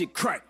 shit crack.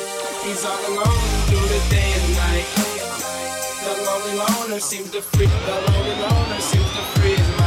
He's all alone through the day and night. The lonely loner seems to free. The lonely loner seems to free his mind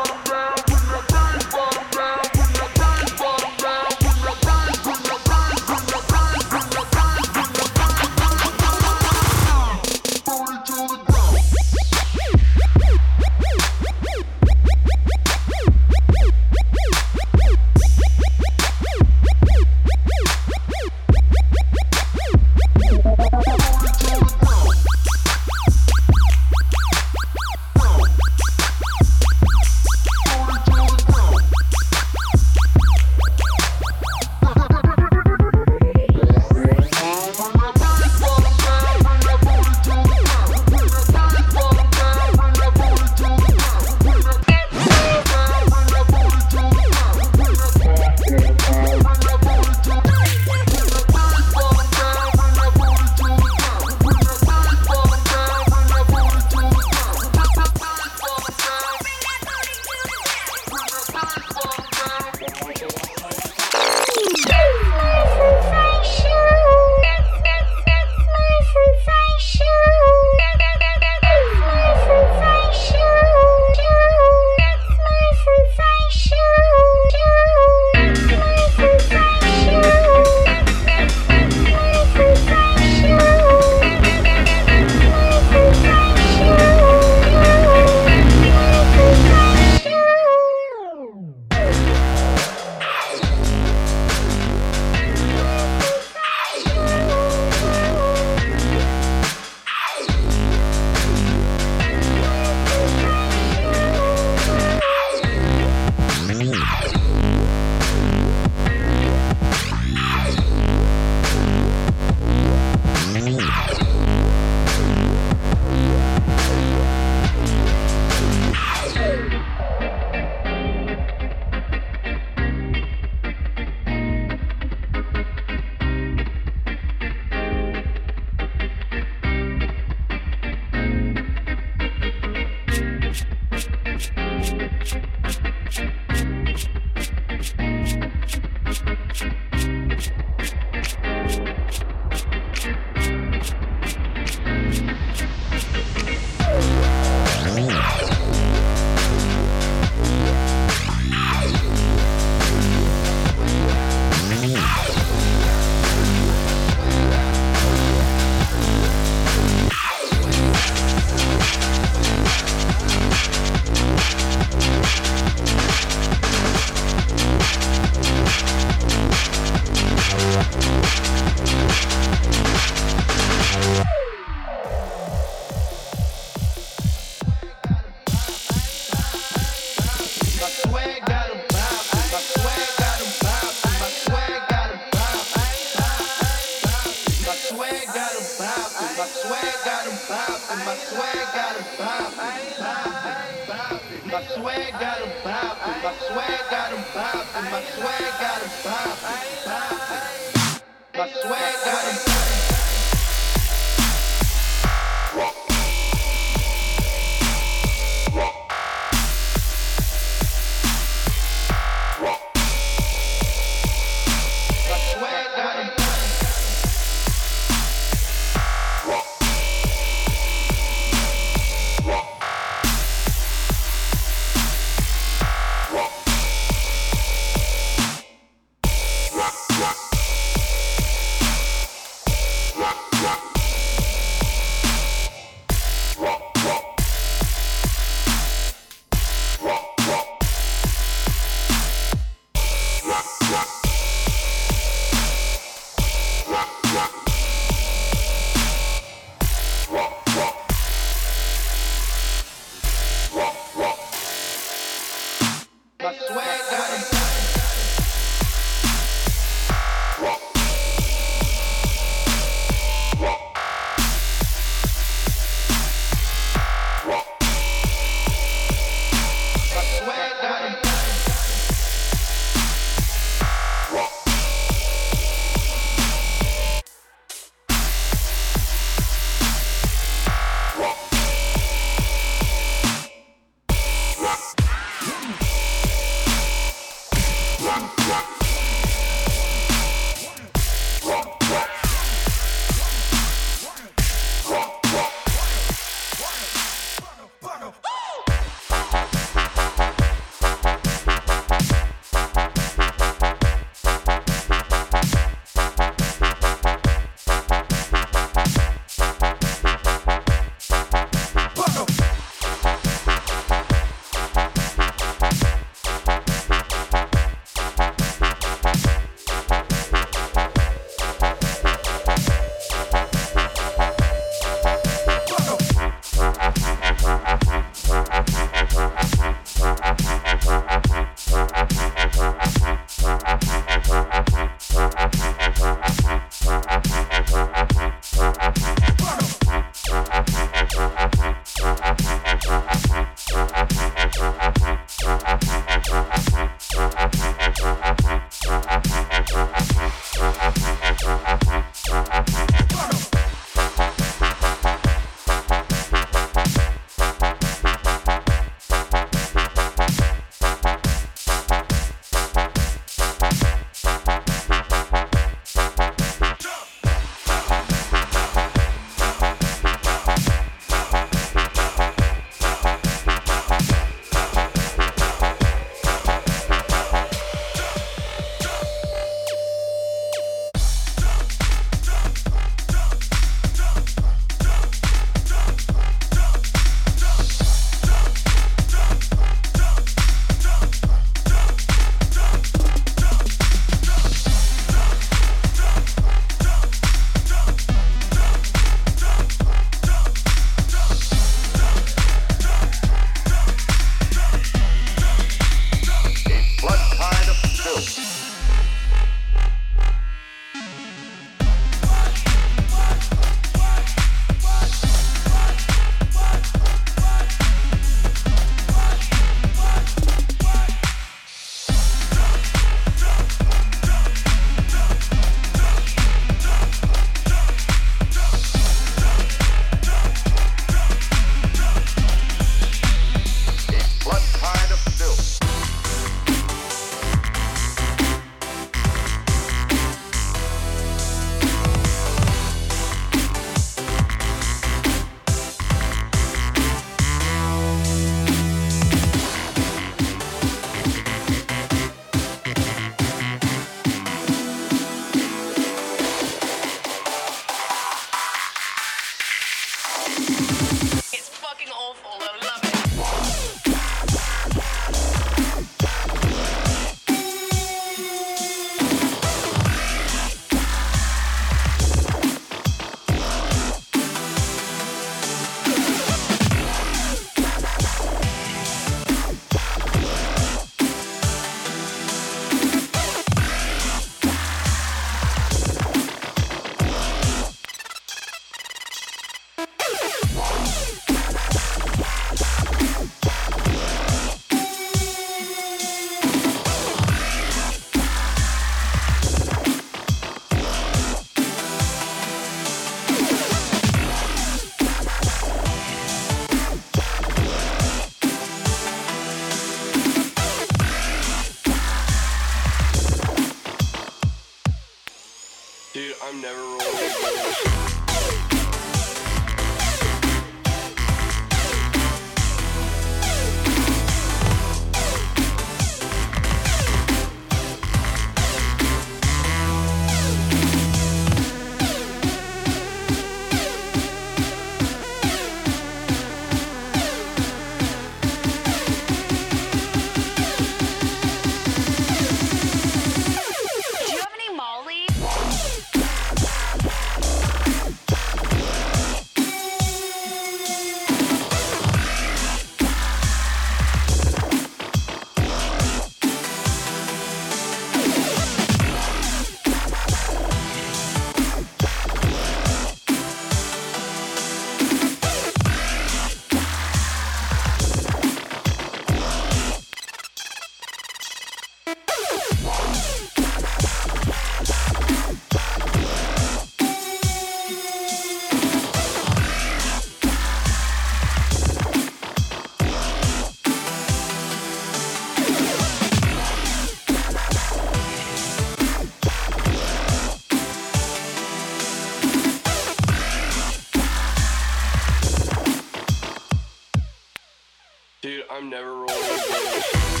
I'm never rolling.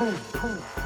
Bulletproof.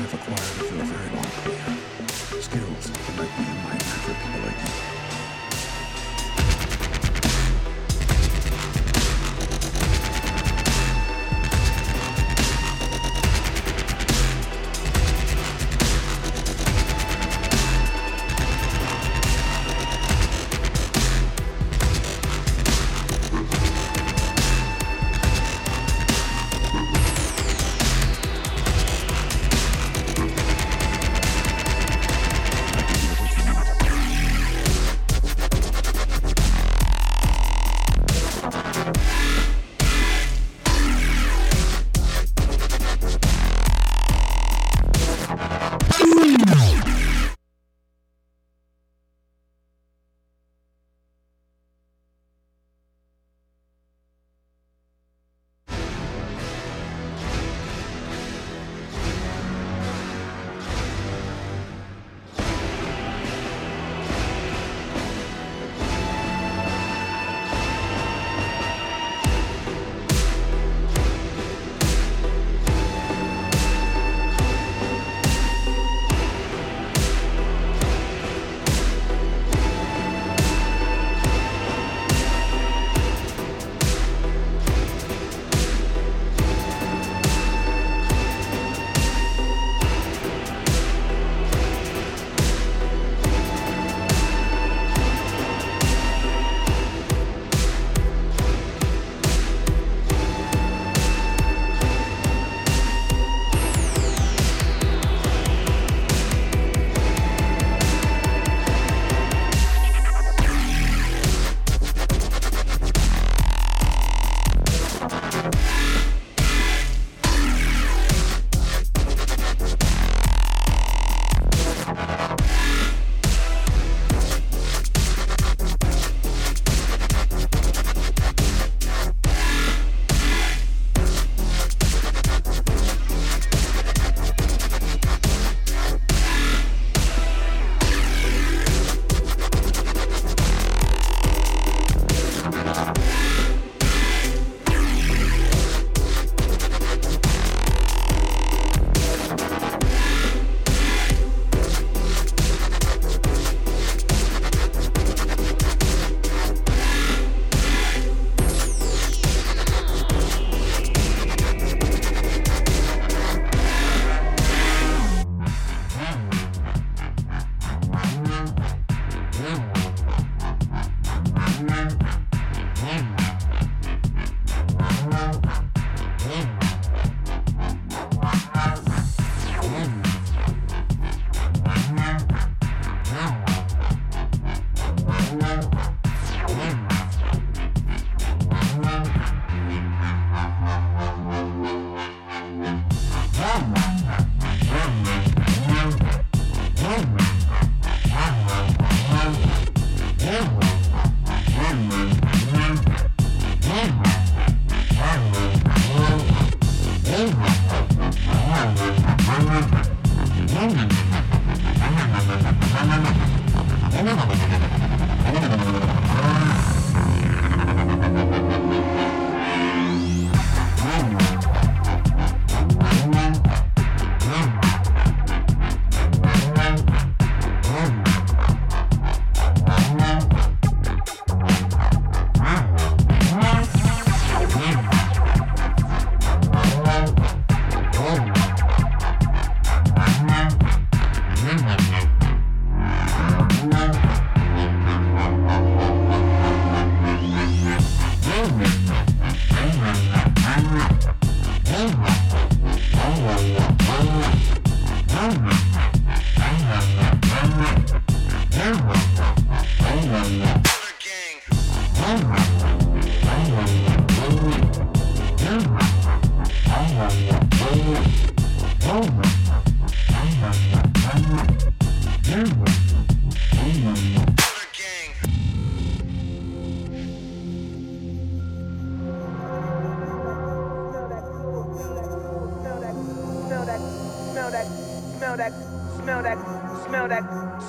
have acquired of your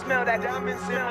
Shorty, let's go. Let's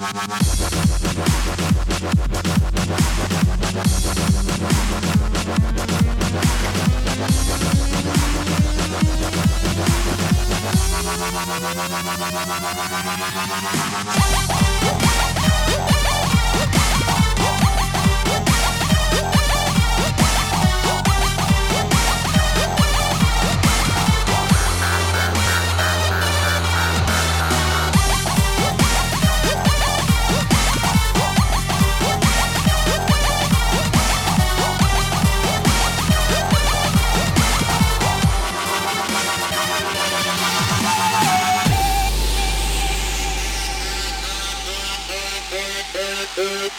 Bye-bye. Is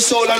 soul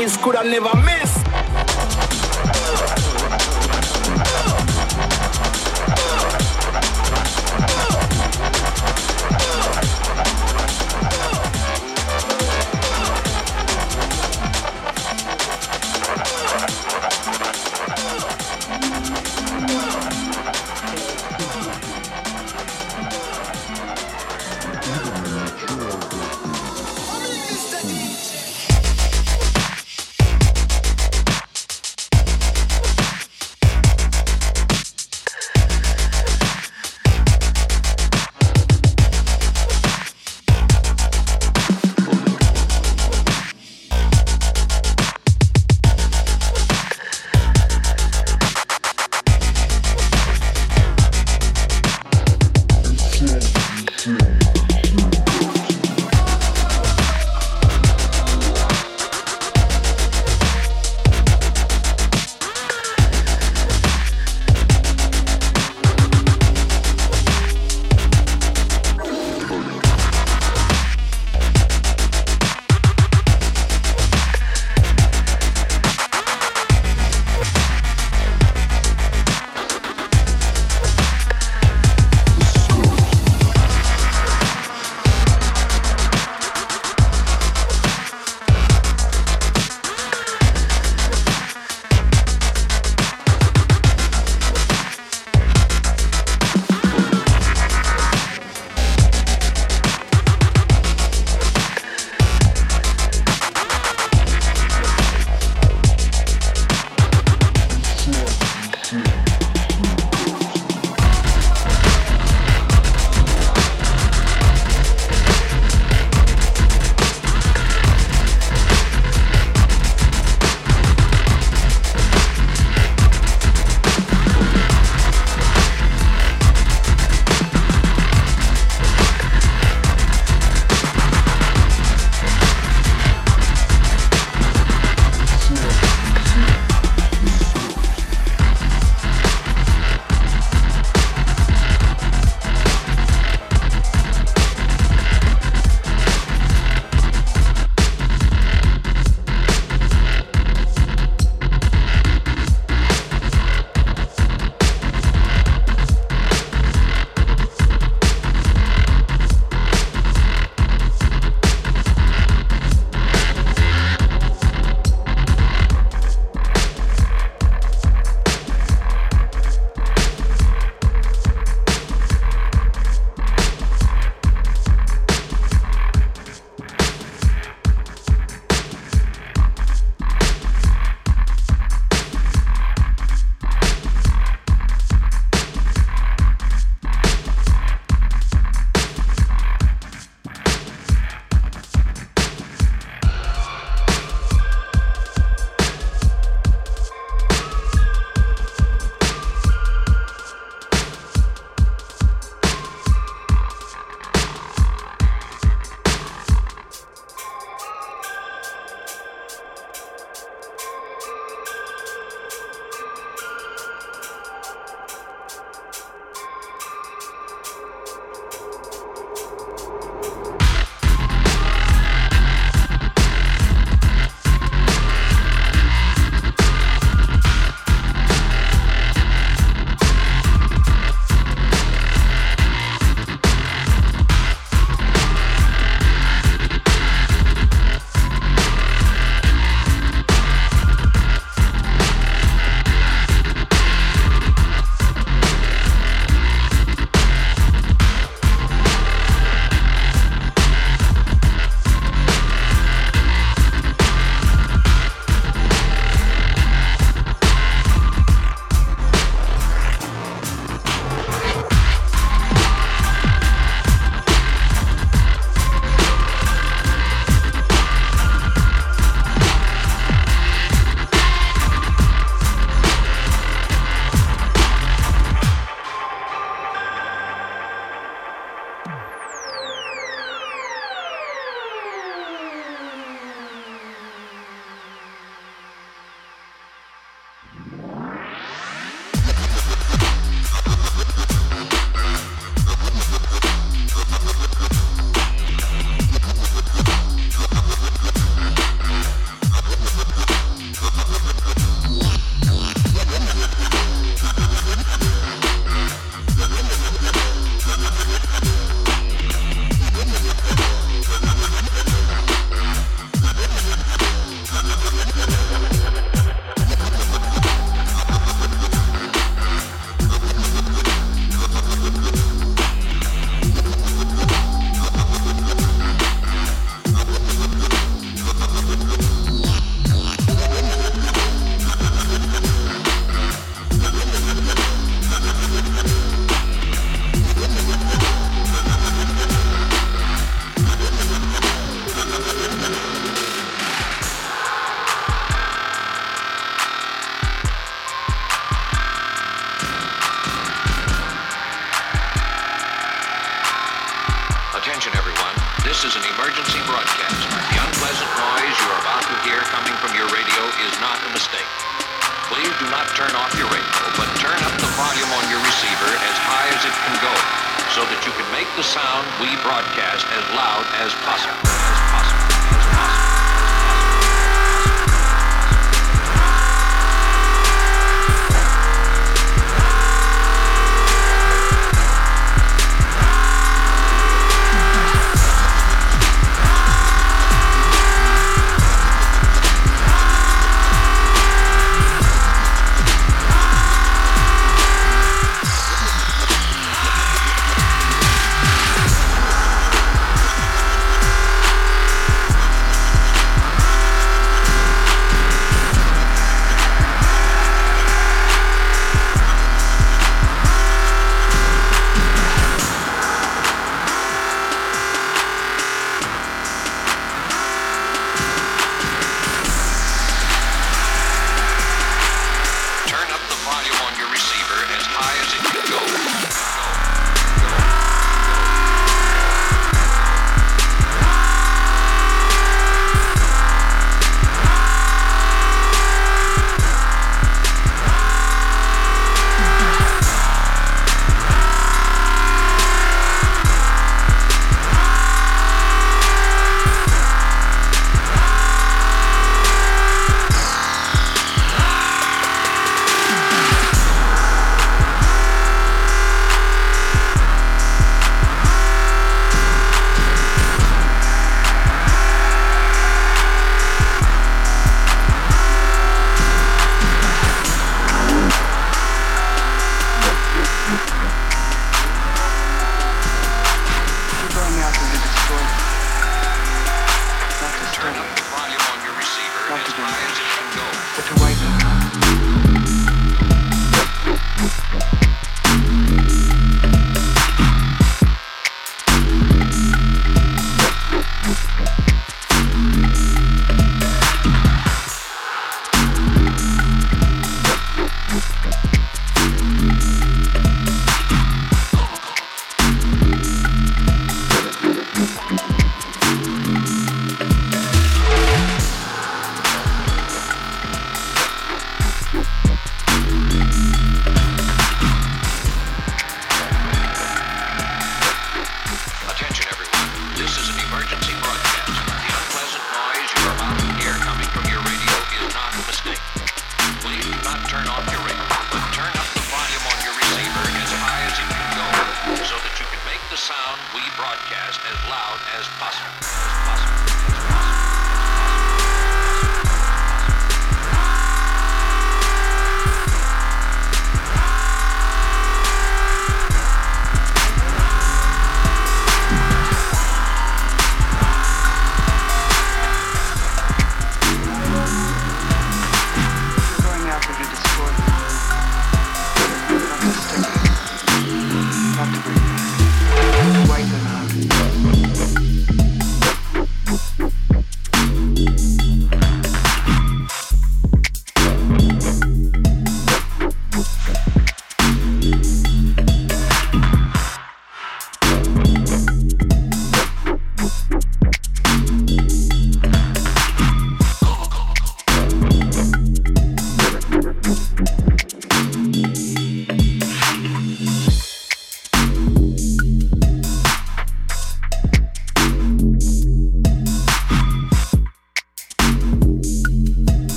this could have never miss.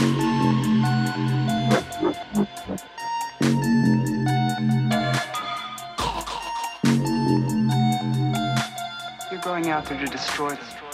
You're going out there to destroy them.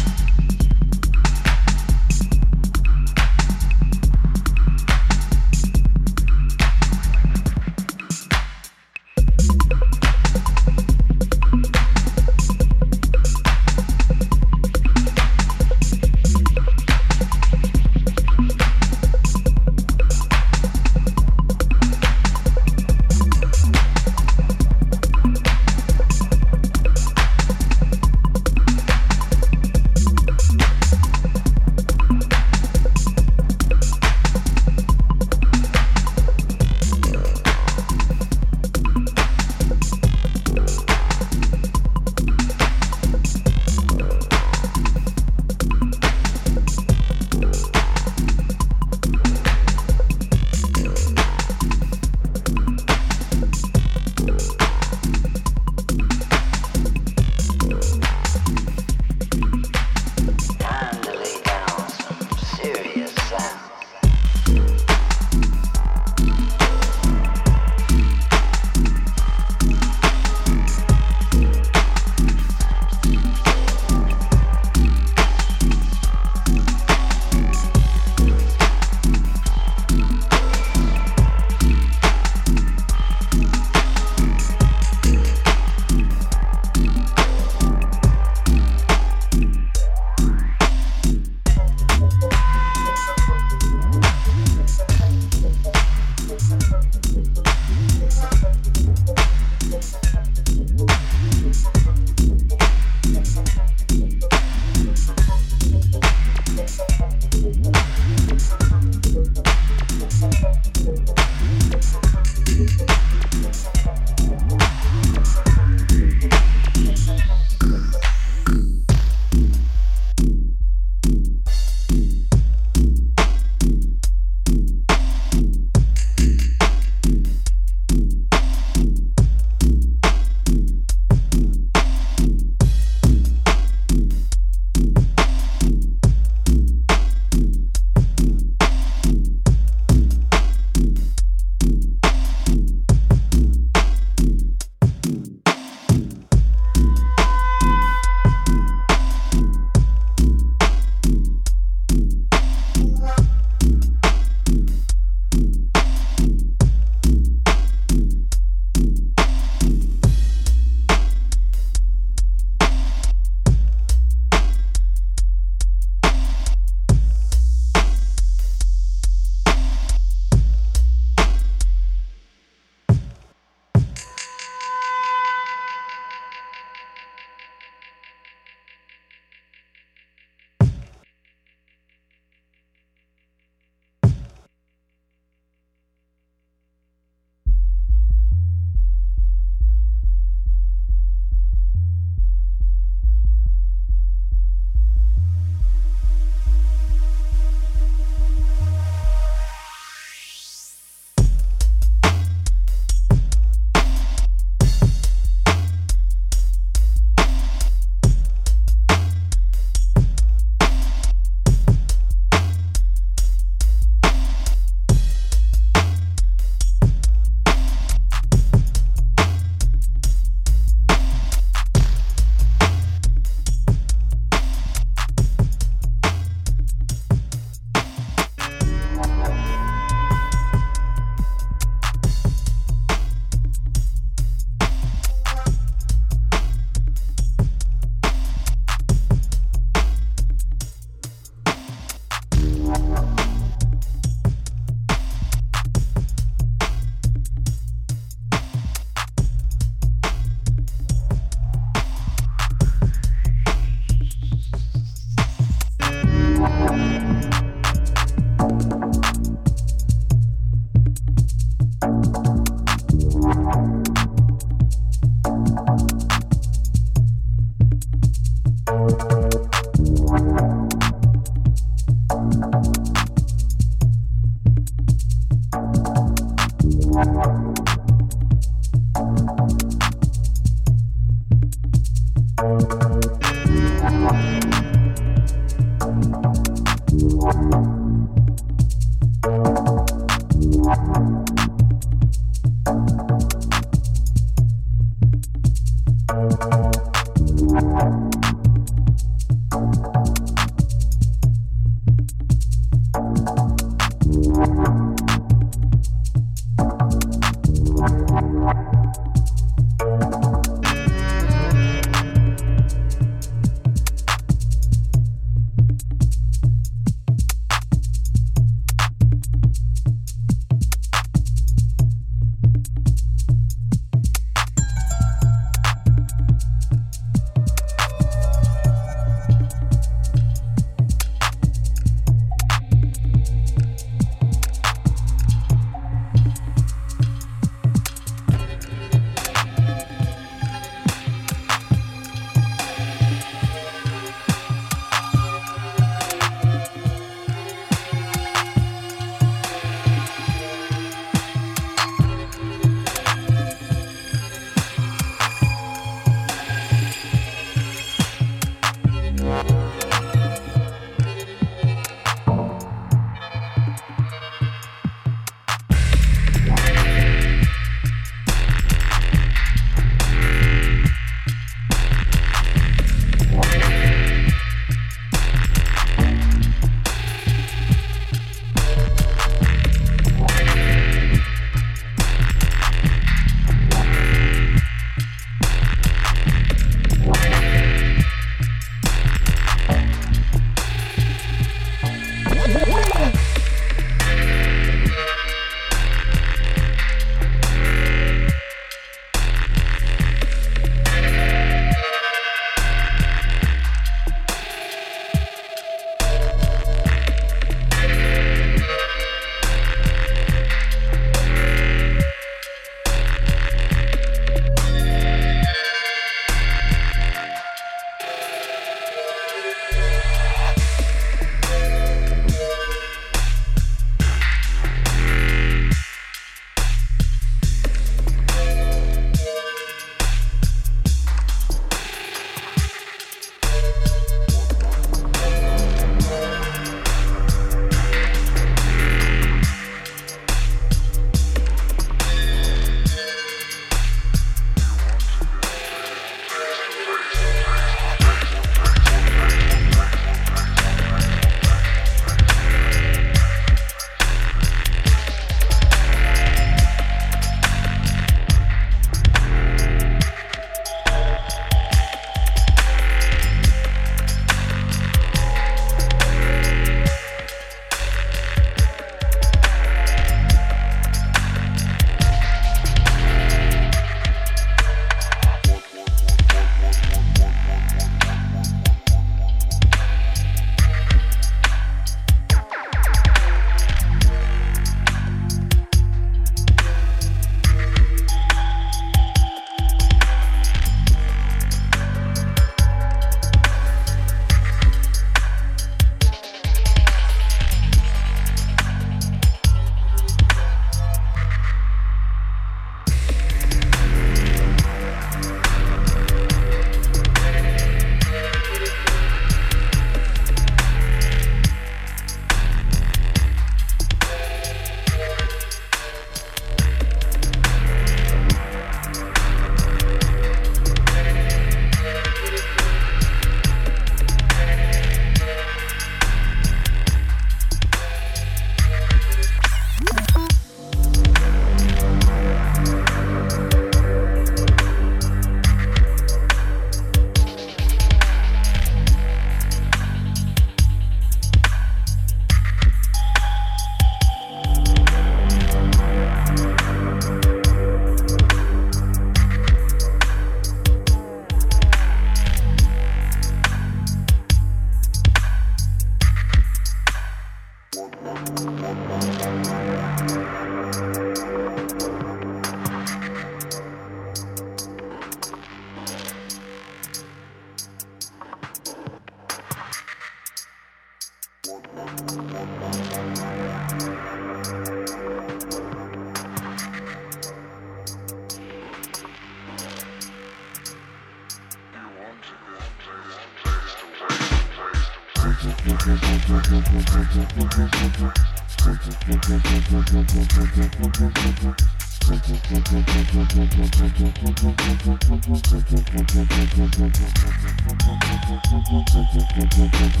Thank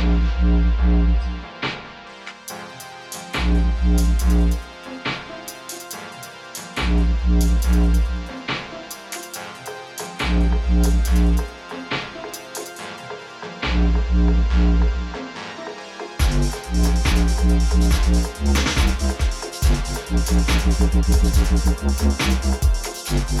Thank Thank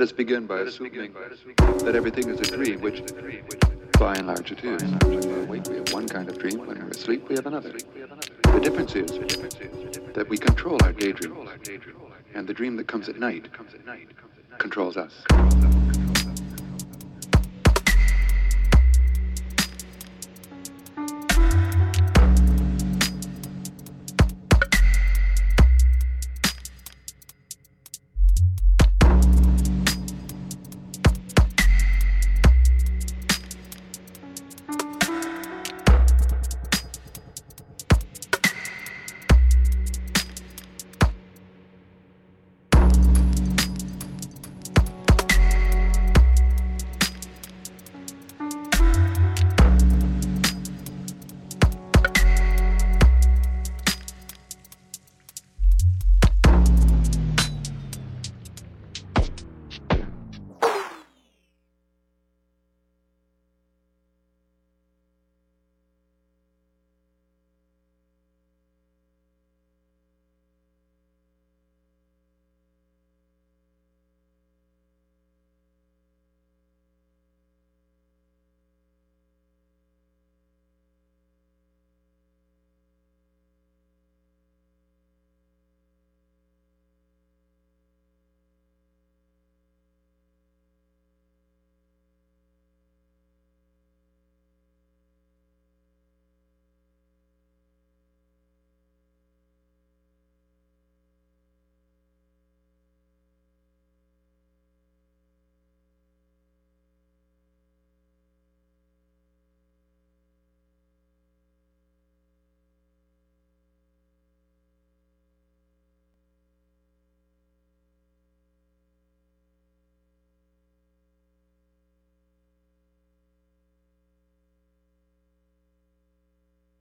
Let us begin by assuming that everything is a dream, which by and large it is. When we're awake, we have one kind of dream. When we're asleep, we have another. The difference is that we control our daydream, and the dream that comes at night controls us.